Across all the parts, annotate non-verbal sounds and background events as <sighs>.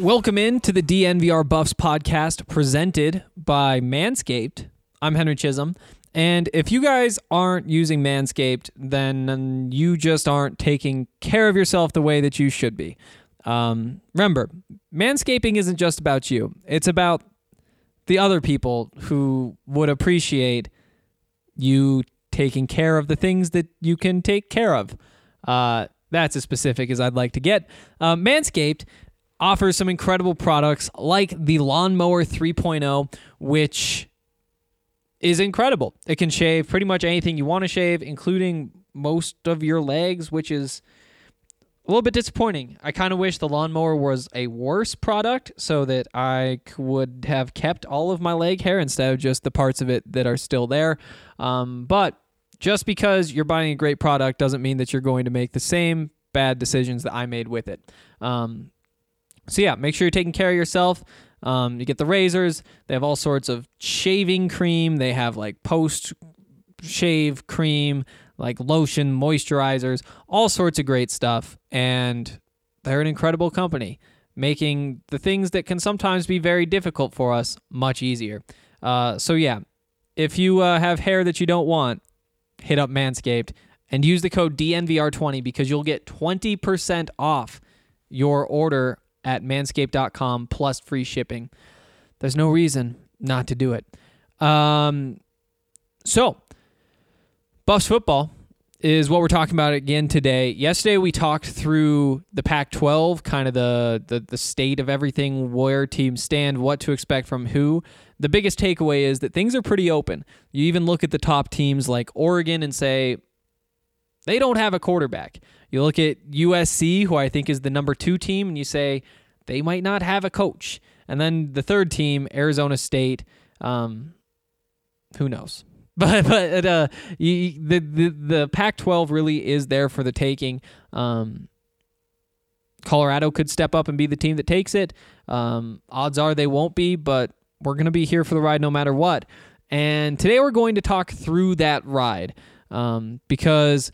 Welcome in to the DNVR Buffs podcast presented by Manscaped. I'm Henry Chisholm. And if you guys aren't using Manscaped, then you just aren't taking care of yourself the way that you should be. Um, remember, manscaping isn't just about you, it's about the other people who would appreciate you taking care of the things that you can take care of. Uh, that's as specific as I'd like to get. Uh, Manscaped offers some incredible products like the Lawnmower 3.0, which is incredible. It can shave pretty much anything you want to shave, including most of your legs, which is a little bit disappointing. I kind of wish the lawnmower was a worse product so that I would have kept all of my leg hair instead of just the parts of it that are still there. Um, but just because you're buying a great product doesn't mean that you're going to make the same bad decisions that I made with it. Um, so yeah, make sure you're taking care of yourself. Um, you get the razors. They have all sorts of shaving cream. They have like post shave cream, like lotion, moisturizers, all sorts of great stuff. And they're an incredible company, making the things that can sometimes be very difficult for us much easier. Uh, so yeah, if you uh, have hair that you don't want, hit up Manscaped and use the code DNVR20 because you'll get 20% off your order at manscaped.com plus free shipping. There's no reason not to do it. Um, so, Buffs football is what we're talking about again today. Yesterday we talked through the Pac-12, kind of the, the the state of everything, where teams stand, what to expect from who. The biggest takeaway is that things are pretty open. You even look at the top teams like Oregon and say they don't have a quarterback. You look at USC, who I think is the number two team, and you say they might not have a coach. And then the third team, Arizona State, um, who knows? <laughs> But but uh, you, the the the Pac-12 really is there for the taking. Um, Colorado could step up and be the team that takes it. Um, odds are they won't be, but we're going to be here for the ride no matter what. And today we're going to talk through that ride um, because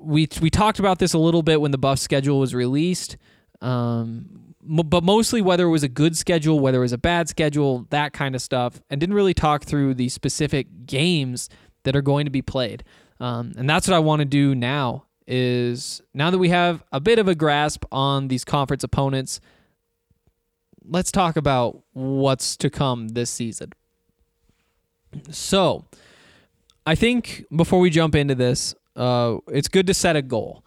we we talked about this a little bit when the Buff schedule was released. Um, m- but mostly whether it was a good schedule, whether it was a bad schedule, that kind of stuff, and didn't really talk through the specific games that are going to be played. Um, and that's what I want to do now. Is now that we have a bit of a grasp on these conference opponents, let's talk about what's to come this season. So, I think before we jump into this, uh, it's good to set a goal.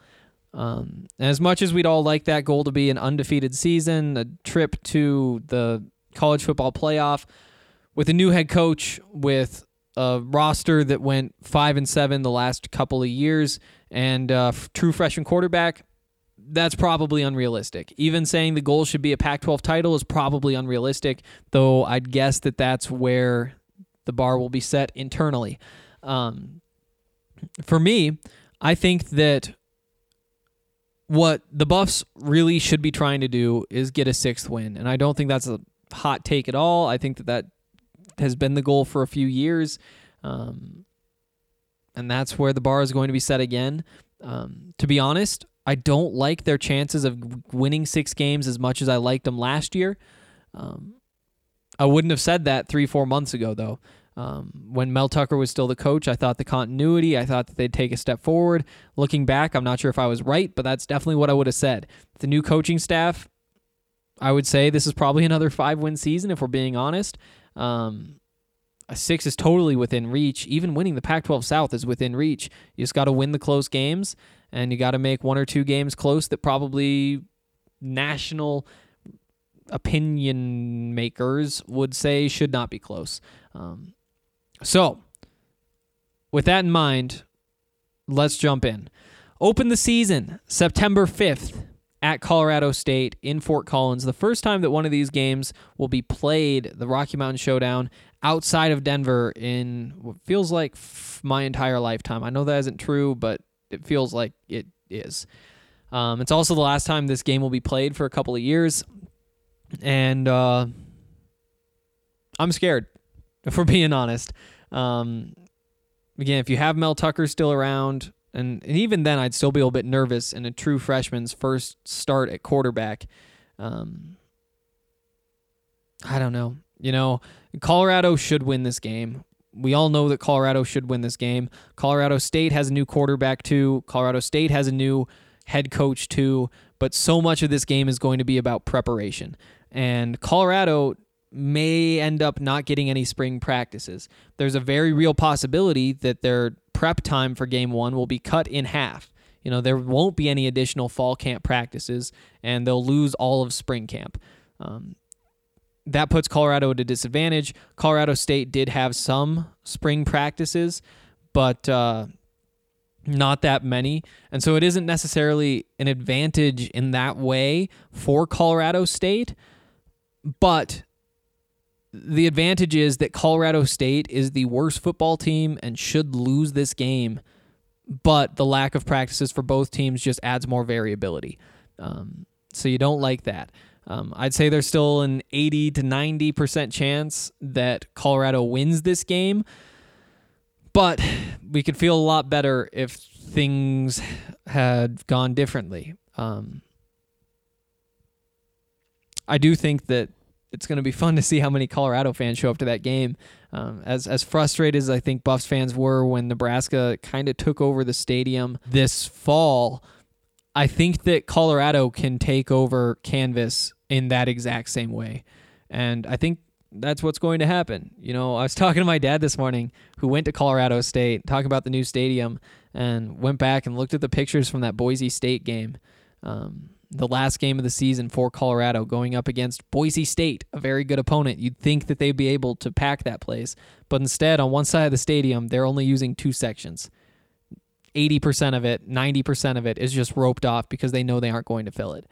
Um, as much as we'd all like that goal to be an undefeated season, a trip to the college football playoff, with a new head coach, with a roster that went five and seven the last couple of years, and f- true freshman quarterback, that's probably unrealistic. Even saying the goal should be a Pac-12 title is probably unrealistic, though I'd guess that that's where the bar will be set internally. Um, for me, I think that what the Buffs really should be trying to do is get a sixth win, and I don't think that's a hot take at all. I think that that has been the goal for a few years, um, and that's where the bar is going to be set again. Um, to be honest, I don't like their chances of winning six games as much as I liked them last year. Um, I wouldn't have said that three, four months ago, though. Um, when Mel Tucker was still the coach, I thought the continuity, I thought that they'd take a step forward. Looking back, I'm not sure if I was right, but that's definitely what I would have said. The new coaching staff, I would say this is probably <laughs> another five win season if we're being honest. Um, a six is totally within reach. Even winning the Pac 12 South is within reach. You just got to win the close games and you got to make one or two games close that probably national opinion makers would say should not be close. Um, so, with that in mind, let's jump in. Open the season September 5th at Colorado State in Fort Collins. The first time that one of these games will be played, the Rocky Mountain Showdown, outside of Denver in what feels like f- my entire lifetime. I know that isn't true, but it feels like it is. Um, it's also the last time this game will be played for a couple of years. And uh, I'm scared, <laughs> if we're being honest. Um, again, if you have Mel Tucker still around, and, and even then, I'd still be a little bit nervous in a true freshman's first start at quarterback. Um, I don't know. You know, Colorado should win this game. We all know that Colorado should win this game. Colorado State has a new quarterback too. Colorado State has a new head coach too. But so much of this game is going to be about preparation. And Colorado may end up not getting any spring practices. There's a very real possibility that their prep time for game one will be cut in half. You know, there won't be any additional fall camp practices, and they'll lose all of spring camp. Um, that puts Colorado at a disadvantage. Colorado State did have some spring practices, but uh, not that many. And so it isn't necessarily an advantage in that way for Colorado State. But the advantage is that Colorado State is the worst football team and should lose this game. But the lack of practices for both teams just adds more variability. Um, so you don't like that. Um, I'd say there's still an 80 to 90% chance that Colorado wins this game, but we could feel a lot better if things had gone differently. Um, I do think that it's going to be fun to see how many Colorado fans show up to that game. Um, as as frustrated as I think Buffs fans were when Nebraska kind of took over the stadium this fall, I think that Colorado can take over Canvas in that exact same way. And I think that's what's going to happen. You know, I was <laughs> talking to my dad this morning who went to Colorado State, talking about the new stadium, and went back and looked at the pictures from that Boise State game. Um, the last game of the season for Colorado going up against Boise State, a very good opponent. You'd think that they'd be able to pack that place, but instead, on one side of the stadium, they're only using two sections. 80% of it, 90% of it is just roped off because they know they aren't going to fill it.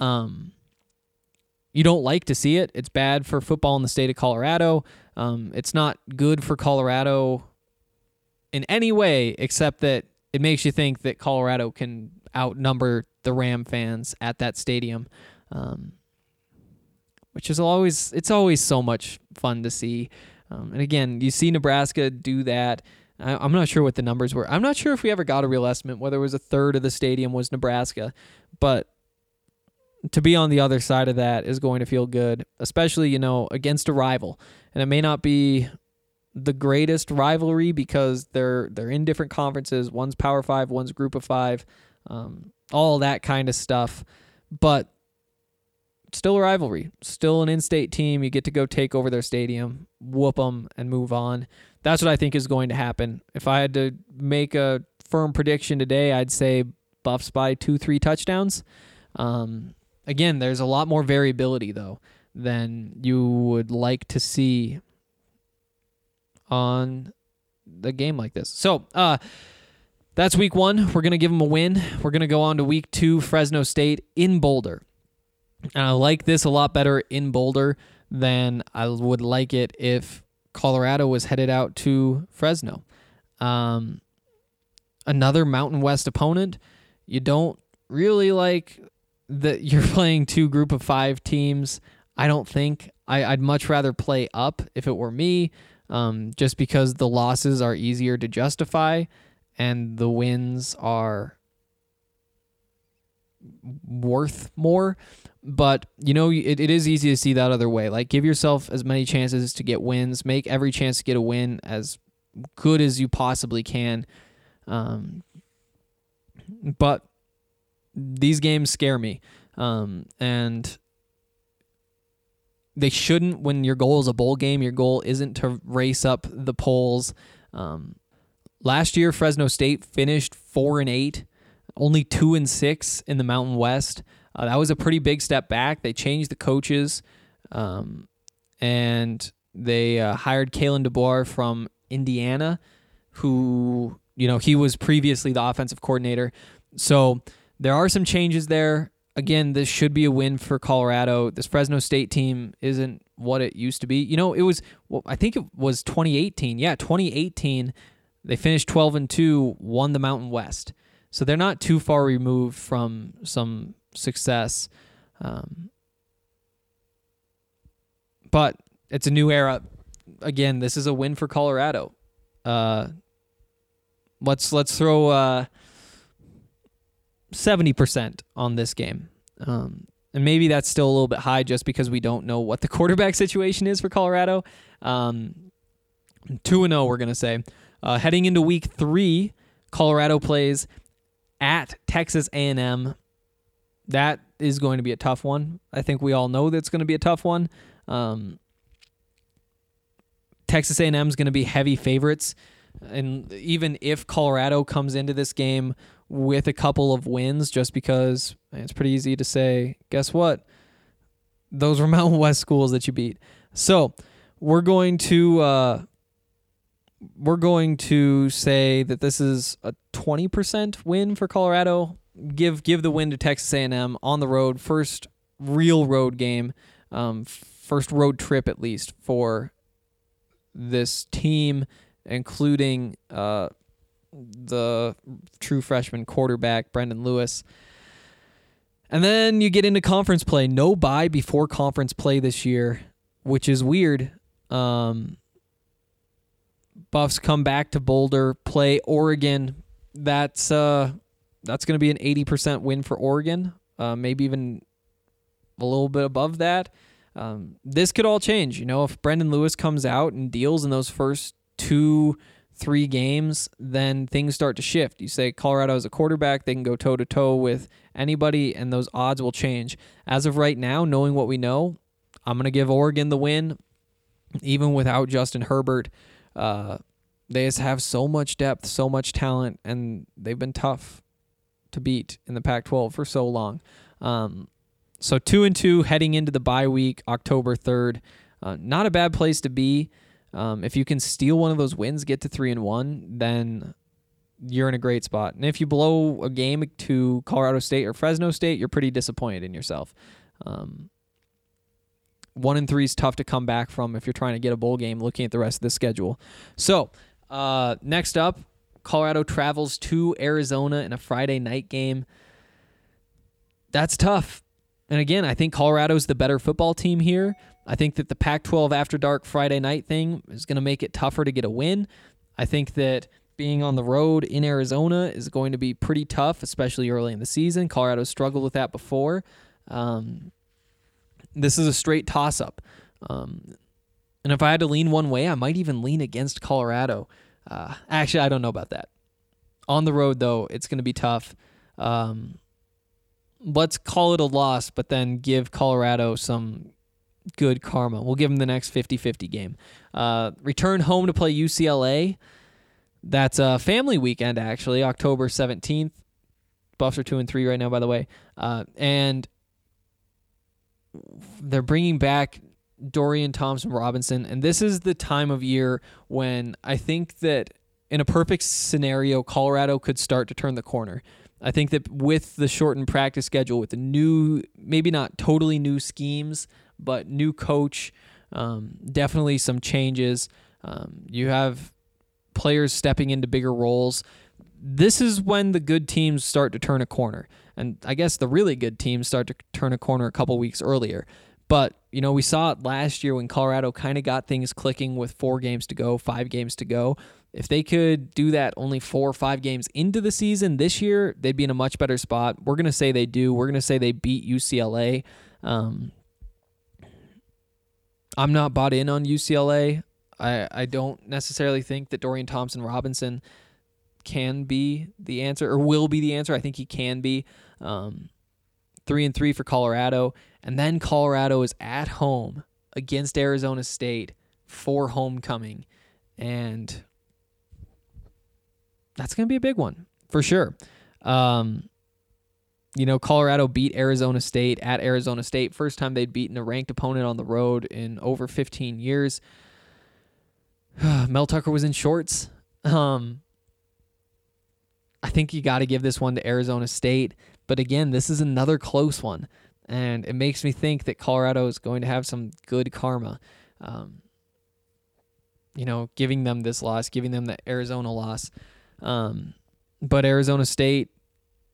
Um, you don't like to see it. It's bad for football in the state of Colorado. Um, it's not good for Colorado in any way except that it makes you think that Colorado can outnumber the Ram fans at that stadium, um, which is always it's always so much fun to see. Um, and again, you see Nebraska do that. I, I'm not sure what the numbers were. I'm not sure if we ever got a real estimate whether it was a third of the stadium was Nebraska, but to be on the other side of that is going to feel good, especially you know against a rival. And it may not be the greatest rivalry because they're they're in different conferences. One's Power Five, one's Group of Five, um, all that kind of stuff. But still a rivalry, still an in-state team. You get to go take over their stadium, whoop them, and move on. That's what I think is going to happen. If I had to make a firm prediction today, I'd say Buffs by two, three touchdowns. Um, again, there's a lot more variability though than you would like to see on the game like this. So, uh, that's week one. We're going to give them a win. We're going to go on to week two, Fresno State in Boulder. And I like this a lot better in Boulder than I would like it if Colorado was headed out to Fresno. Um, another Mountain West opponent. You don't really like that <laughs> you're playing two group of five teams. I don't think. I, I'd much rather play up if it were me um, just because the losses are easier to justify and the wins are worth more. But you know, it, it is easy to see that other way. Like, give yourself as many chances to get wins. Make every chance to get a win as good as you possibly can. Um, but these games scare me, um, and they shouldn't when your goal is a bowl game. Your goal isn't to race up the polls. Um, last year, Fresno State finished four and eight, only two and six in the Mountain West. Uh, that was a pretty big step back. They changed the coaches, um, and they uh, hired Kalen DeBoer from Indiana, who you know he was previously the offensive coordinator. So there are some changes there. Again, this should be a win for Colorado. This Fresno State team isn't what it used to be. You know, it was well, I think it was 2018. Yeah, 2018. They finished 12 and 2, won the Mountain West. So they're not too far removed from some success. Um, but it's a new era. Again, this is a win for Colorado. Uh, let's let's throw uh, seventy percent on this game, um, and maybe that's still a little bit high just because we don't know what the <laughs> quarterback situation is for Colorado. Um, Two and zero, we're gonna say. Uh, heading into week three, Colorado plays at Texas A&M. That is going to be a tough one. I think we all know that's going to be a tough one. Um, Texas A&M is going to be heavy favorites, and even if Colorado comes into this game with a couple of wins, just because it's pretty easy to say, guess what? Those were <laughs> Mountain West schools that you beat. So we're going to uh, we're going to say that this is a 20% win for Colorado. Give give the win to Texas A&M on the road, first real road game, um, first road trip at least for this team, including uh, the true freshman quarterback Brendon Lewis. And then you get into conference play. No bye before conference play this year, which is weird. Um, Buffs come back to Boulder, play Oregon. That's uh, that's going to be an 80% win for Oregon, uh, maybe even a little bit above that. Um, this could all change. You know, if Brendon Lewis comes out and deals in those first two, three games, then things start to shift. You say Colorado is a quarterback, they can go toe to toe with anybody, and those odds will change. As of right now, knowing what we know, I'm going to give Oregon the win, even without Justin Herbert. Uh, they just have so much depth, so much talent, and they've been tough to beat in the Pac-12 for so long. Um, so two and two heading into the bye week, October third. Uh, not a bad place to be. Um, if you can steal one of those wins, get to three and one, then you're in a great spot. And if you blow a game to Colorado State or Fresno State, you're pretty disappointed in yourself. Um, one and three is tough to come back from if you're trying to get a bowl game looking at the rest of the schedule. So, uh, next up, Colorado travels to Arizona in a Friday night game. That's tough. And again, I think Colorado's the better football team here. I think that the Pac 12 after dark Friday night thing is going to make it tougher to get a win. I think that being on the road in Arizona is going to be pretty tough, especially early in the season. Colorado struggled with that before. Um, this is a straight toss up. Um, and if I had to lean one way, I might even lean against Colorado. Uh, actually, I don't know about that. On the road, though, it's going to be tough. Um, let's call it a loss, but then give Colorado some good karma. We'll give them the next 50 50 game. Uh, return home to play UCLA. That's a family weekend, actually, October 17th. Buffs are 2 and 3 right now, by the way. Uh, and they're bringing back Dorian Thompson Robinson, and this is the time of year when I think that in a perfect scenario, Colorado could start to turn the corner. I think that with the shortened practice schedule, with the new, maybe not totally new schemes, but new coach, um, definitely some changes. Um, you have players stepping into bigger roles. This is when the good teams start to turn a corner. And I guess the really good teams start to turn a corner a couple weeks earlier. But, you know, we saw it last year when Colorado kind of got things clicking with four games to go, five games to go. If they could do that only four or five games into the season this year, they'd be in a much better spot. We're going to say they do. We're going to say they beat UCLA. Um, I'm not bought in on UCLA. I, I don't necessarily think that Dorian Thompson Robinson can be the answer or will be the answer. I think he can be. Um, three and three for Colorado, and then Colorado is at home against Arizona State for homecoming. And that's going to be a big one for sure. Um, you know, Colorado beat Arizona State at Arizona State. First time they'd beaten a ranked opponent on the road in over 15 years. <sighs> Mel Tucker was in shorts. Um, I think you got to give this one to Arizona State. But again, this is another close one. And it makes me think that Colorado is going to have some good karma. Um, you know, giving them this loss, giving them the Arizona loss. Um, but Arizona State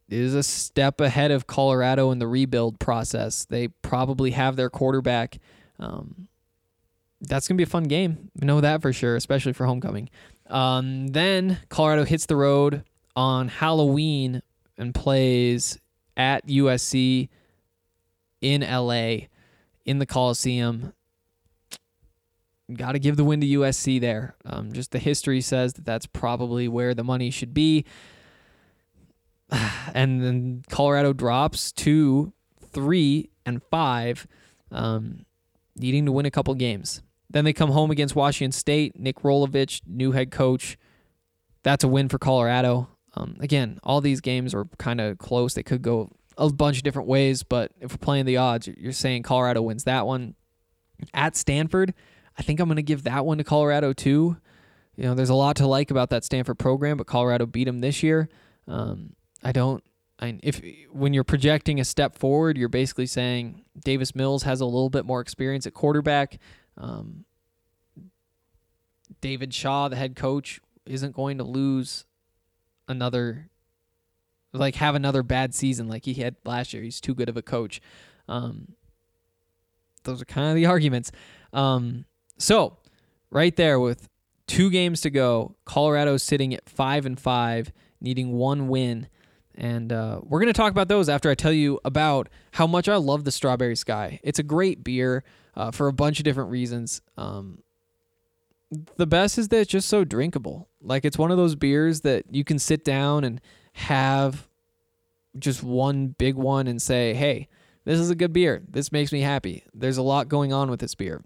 is a step ahead of Colorado in the rebuild process. They probably have their quarterback. Um, that's going to be a fun game. I know that for sure, especially for homecoming. Um, then Colorado hits the road on Halloween and plays at USC in LA in the Coliseum. Got to give the win to USC there. Um, just the history says that that's probably where the money should be. <sighs> And then Colorado drops to three and five, um, needing to win a couple games. Then they come home against Washington State. Nick Rolovich, new head coach. That's a win for Colorado. Um, again, all these games are kind of close. They could go a bunch of different ways, but if we're playing the odds, you're saying Colorado wins that one. At Stanford, I think I'm going to give that one to Colorado too. You know, there's a lot to like about that Stanford program, but Colorado beat them this year. Um, I don't. I, if when you're projecting a step forward, you're basically saying Davis Mills has a little bit more experience at quarterback. Um, David Shaw, the head coach, isn't going to lose another like have another bad season like he had last year. He's too good of a coach. Um, those are kind of the arguments. Um, so right there with two games to go, Colorado's sitting at five and five, needing one win. And uh, we're going to talk about those after I tell you about how much I love the Strawberry Sky. It's a great beer uh, for a bunch of different reasons. Um, the best is that it's just so drinkable. Like it's one of those beers that you can sit down and have just one big one and say, "Hey, this is a good beer. This makes me happy." There's a lot going on with this beer.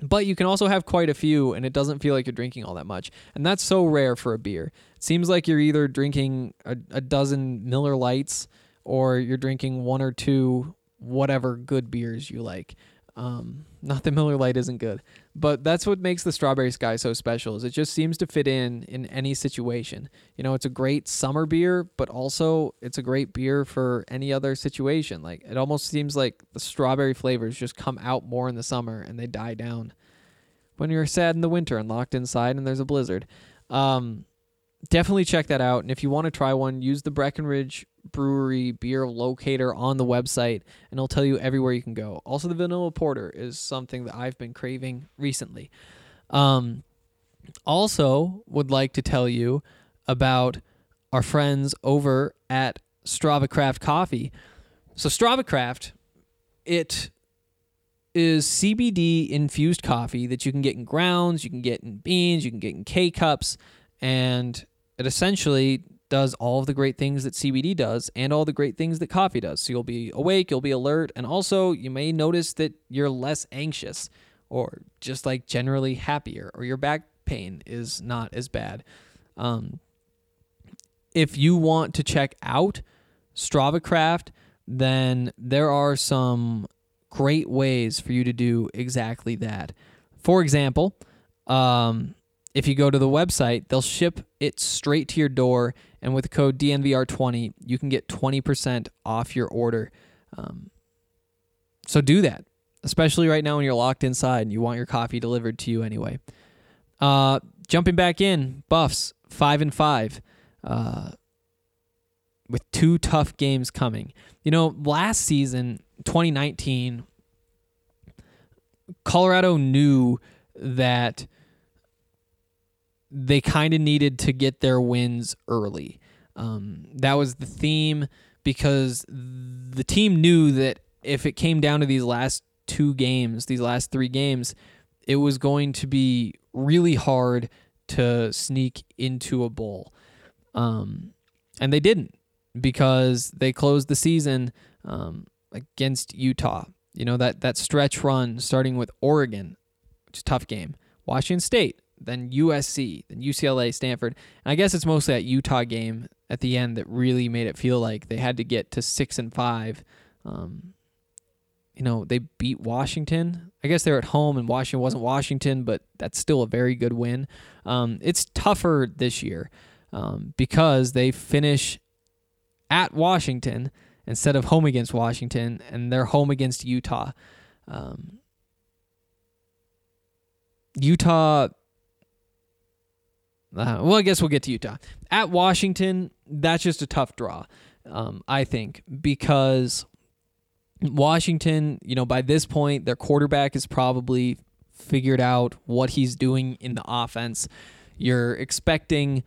But you can also have quite a few and it doesn't feel like you're drinking all that much. And that's so rare for a beer. It seems like you're either drinking a, a dozen Miller Lites or you're drinking one or two whatever good beers you like. Um, not that Miller Lite isn't good, but that's what makes the Strawberry Sky so special. Is it just seems to fit in in any situation. You know, it's a great summer beer, but also it's a great beer for any other situation. Like it almost seems like the strawberry flavors just come out more in the summer and they die down when you're sad in the winter and locked inside and there's a blizzard. Um, definitely check that out. And if you want to try one, use the Breckenridge Brewery beer locator on the website, and it'll tell you everywhere you can go. Also, the vanilla porter is something that I've been craving recently. Um, also, would like to tell you about our friends over at Strava Craft Coffee. So, Strava Craft, it is CBD infused coffee that you can get in grounds, you can get in beans, you can get in K cups, and it essentially does all of the great things that CBD does and all the great things that coffee does. So you'll be awake, you'll be alert, and also you may notice that you're less anxious or just like generally happier or your back pain is not as bad. Um, if you want to check out Strava Craft, then there are some great ways for you to do exactly that. For example, um, if you go to the website, they'll ship it straight to your door, and with code DNVR20, you can get 20% off your order. Um, so do that, especially right now when you're locked inside and you want your coffee delivered to you anyway. Uh, jumping back in, Buffs five and five, uh, with two tough games coming. You know, last season, 2019, Colorado knew that they kind of needed to get their wins early. Um, that was the theme because the team knew that if it came down to these last two games, these last three games, it was going to be really hard to sneak into a bowl. Um, and they didn't because they closed the season um, against Utah. you know that that stretch run starting with Oregon, which is tough game. Washington State, then USC, then UCLA, Stanford. And I guess it's mostly that Utah game at the end that really made it feel like they had to get to six and five. Um, you know, they beat Washington. I guess they're at home and Washington wasn't Washington, but that's still a very good win. Um, it's tougher this year um, because they finish at Washington instead of home against Washington, and they're home against Utah. Um, Utah. Uh, well, I guess we'll get to Utah. At Washington, that's just a tough draw, um, I think, because Washington, you know, by this point, their quarterback is probably figured out what he's doing in the offense. You're expecting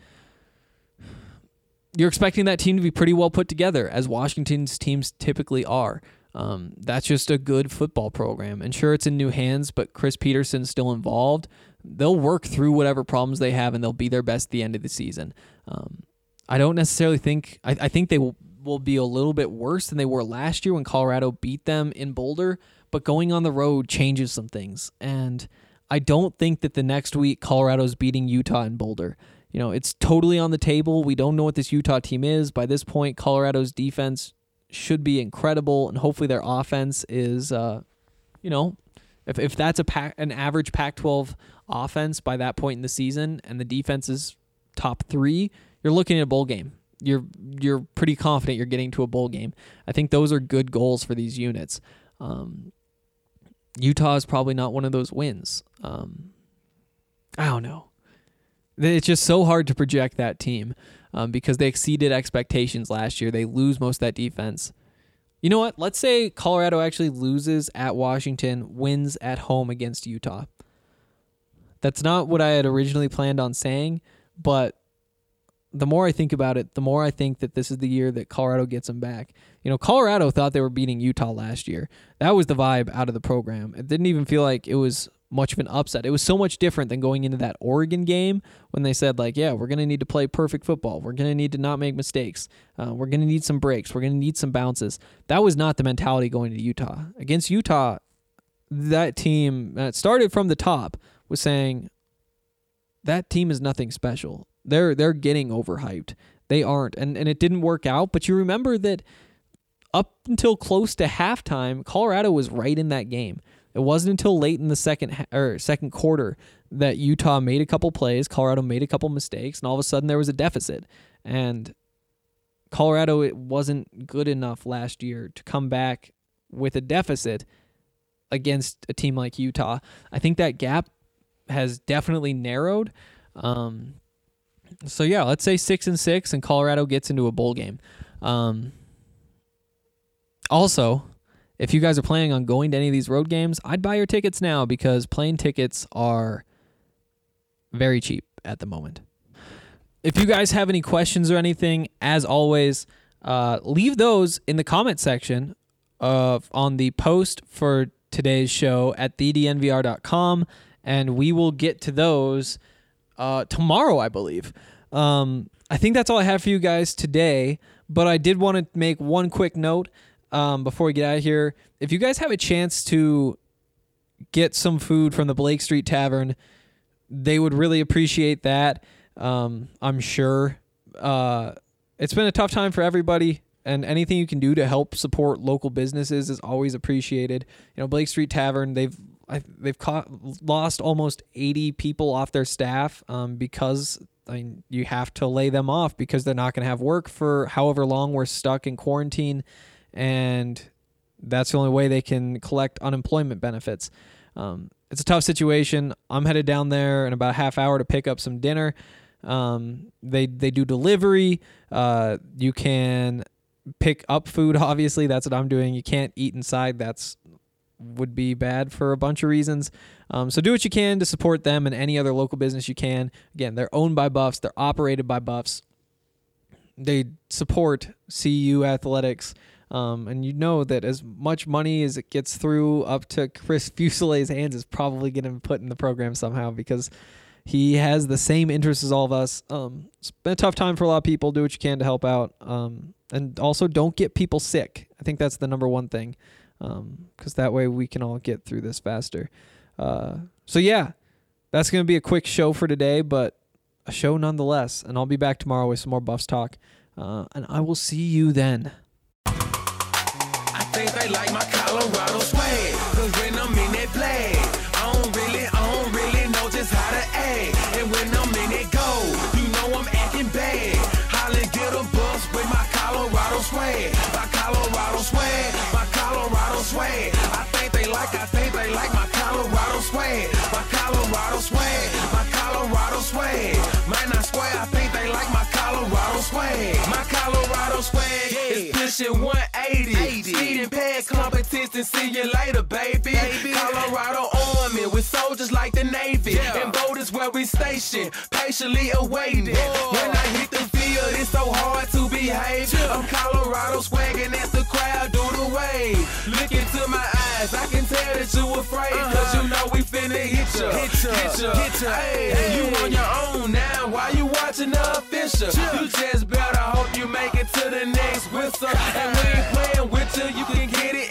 you're expecting that team to be pretty well put together, as Washington's teams typically are. Um, that's just a good football program. And sure, it's in new hands, but Chris Petersen's still involved. They'll work through whatever problems they have, and they'll be their best at the end of the season. Um, I don't necessarily think. I, I think they will will be a little bit worse than they were last year when Colorado beat them in Boulder. But going on the road changes some things, and I don't think that the next week Colorado's beating Utah in Boulder. You know, it's totally on the table. We don't know what this Utah team is. By this point, Colorado's defense should be incredible, and hopefully their offense is, uh, you know, if, if that's a pack, an average Pac-12 offense by that point in the season, and the defense is top three, you're looking at a bowl game. You're you're pretty confident you're getting to a bowl game. I think those are good goals for these units. Um, Utah is probably not one of those wins. Um, I don't know. It's just so hard to project that team um, because they exceeded expectations last year. They lose most of that defense. You know what? Let's say Colorado actually loses at Washington, wins at home against Utah. That's not what I had originally planned on saying, but the more I think about it, the more I think that this is the year that Colorado gets them back. You know, Colorado thought they were beating Utah last year. That was the vibe out of the program. It didn't even feel like it was much of an upset. It was so much different than going into that Oregon game when they said like, yeah, we're going to need to play perfect football. We're going to need to not make mistakes. Uh, we're going to need some breaks. We're going to need some bounces. That was not the mentality going to Utah. Against Utah, that team that started from the top was saying that team is nothing special. They're they're getting overhyped. They aren't. And and it didn't work out, but you remember that up until close to halftime, Colorado was right in that game. It wasn't until late in the second or second quarter that Utah made a couple plays, Colorado made a couple mistakes, and all of a sudden there was a deficit. And Colorado it wasn't good enough last year to come back with a deficit against a team like Utah. I think that gap has definitely narrowed. Um, so yeah, let's say six and six, and Colorado gets into a bowl game. Um, also, if you guys are planning on going to any of these road games, I'd buy your tickets now because plane tickets are very cheap at the moment. If you guys have any questions or anything, as always, uh, leave those in the comment section of on the post for today's show at thednvr.com, and we will get to those uh, tomorrow, I believe. Um, I think that's all I have for you guys today, but I did want to make one quick note um, before we get out of here. If you guys have a chance to get some food from the Blake Street Tavern, they would really appreciate that. Um, I'm sure. Uh, it's been a tough time for everybody, and anything you can do to help support local businesses is always appreciated. You know, Blake Street Tavern, they've I, they've caught, lost almost 80 people off their staff um, because I mean, you have to lay them off because they're not going to have work for however long we're stuck in quarantine and that's the only way they can collect unemployment benefits. Um, it's a tough situation. I'm headed down there in about a half hour to pick up some dinner. Um, they they do delivery. Uh, you can pick up food. <laughs> Obviously, that's what I'm doing. You can't eat inside. That's would be bad for a bunch of reasons. Um, so do what you can to support them and any other local business you can. Again, they're owned by Buffs. They're operated by Buffs. They support CU athletics. Um, and you know that as much money as it gets through up to Chris <laughs> Fuselier's hands is probably going to be put in the program somehow because he has the same interests as all of us. Um, it's been a tough time for a lot of people. Do what you can to help out. Um, and also don't get people sick. I think that's the number one thing. Because that way we can all get through this faster. Uh, so yeah, that's gonna be a quick show for today, but a show nonetheless. And I'll be back tomorrow with some more Buffs talk. Uh, and I will see you then. I think they like my Colorado swag. Cause when I'm in that I don't really, I don't really know just how to act. And when I'm in that goal, you know I'm acting bad. Holly get a bus with my Colorado swag. My Colorado swag, pushing 180. Speeding past competition, see you later, baby. baby. Colorado Army with soldiers like the Navy. And boat is where we station, patiently awaiting. When I hit the field, it's so hard to behave. I'm Colorado swagging as the crowd do the wave. Look into my eyes, I can tell that you afraid. Cause you uh-huh. know we finna hit ya. Hit ya, hit ya, hit ya. Hey, you on your own now, why you watching the official? You just better hope you make it to the next whistle. And we ain't playing with you, you can get it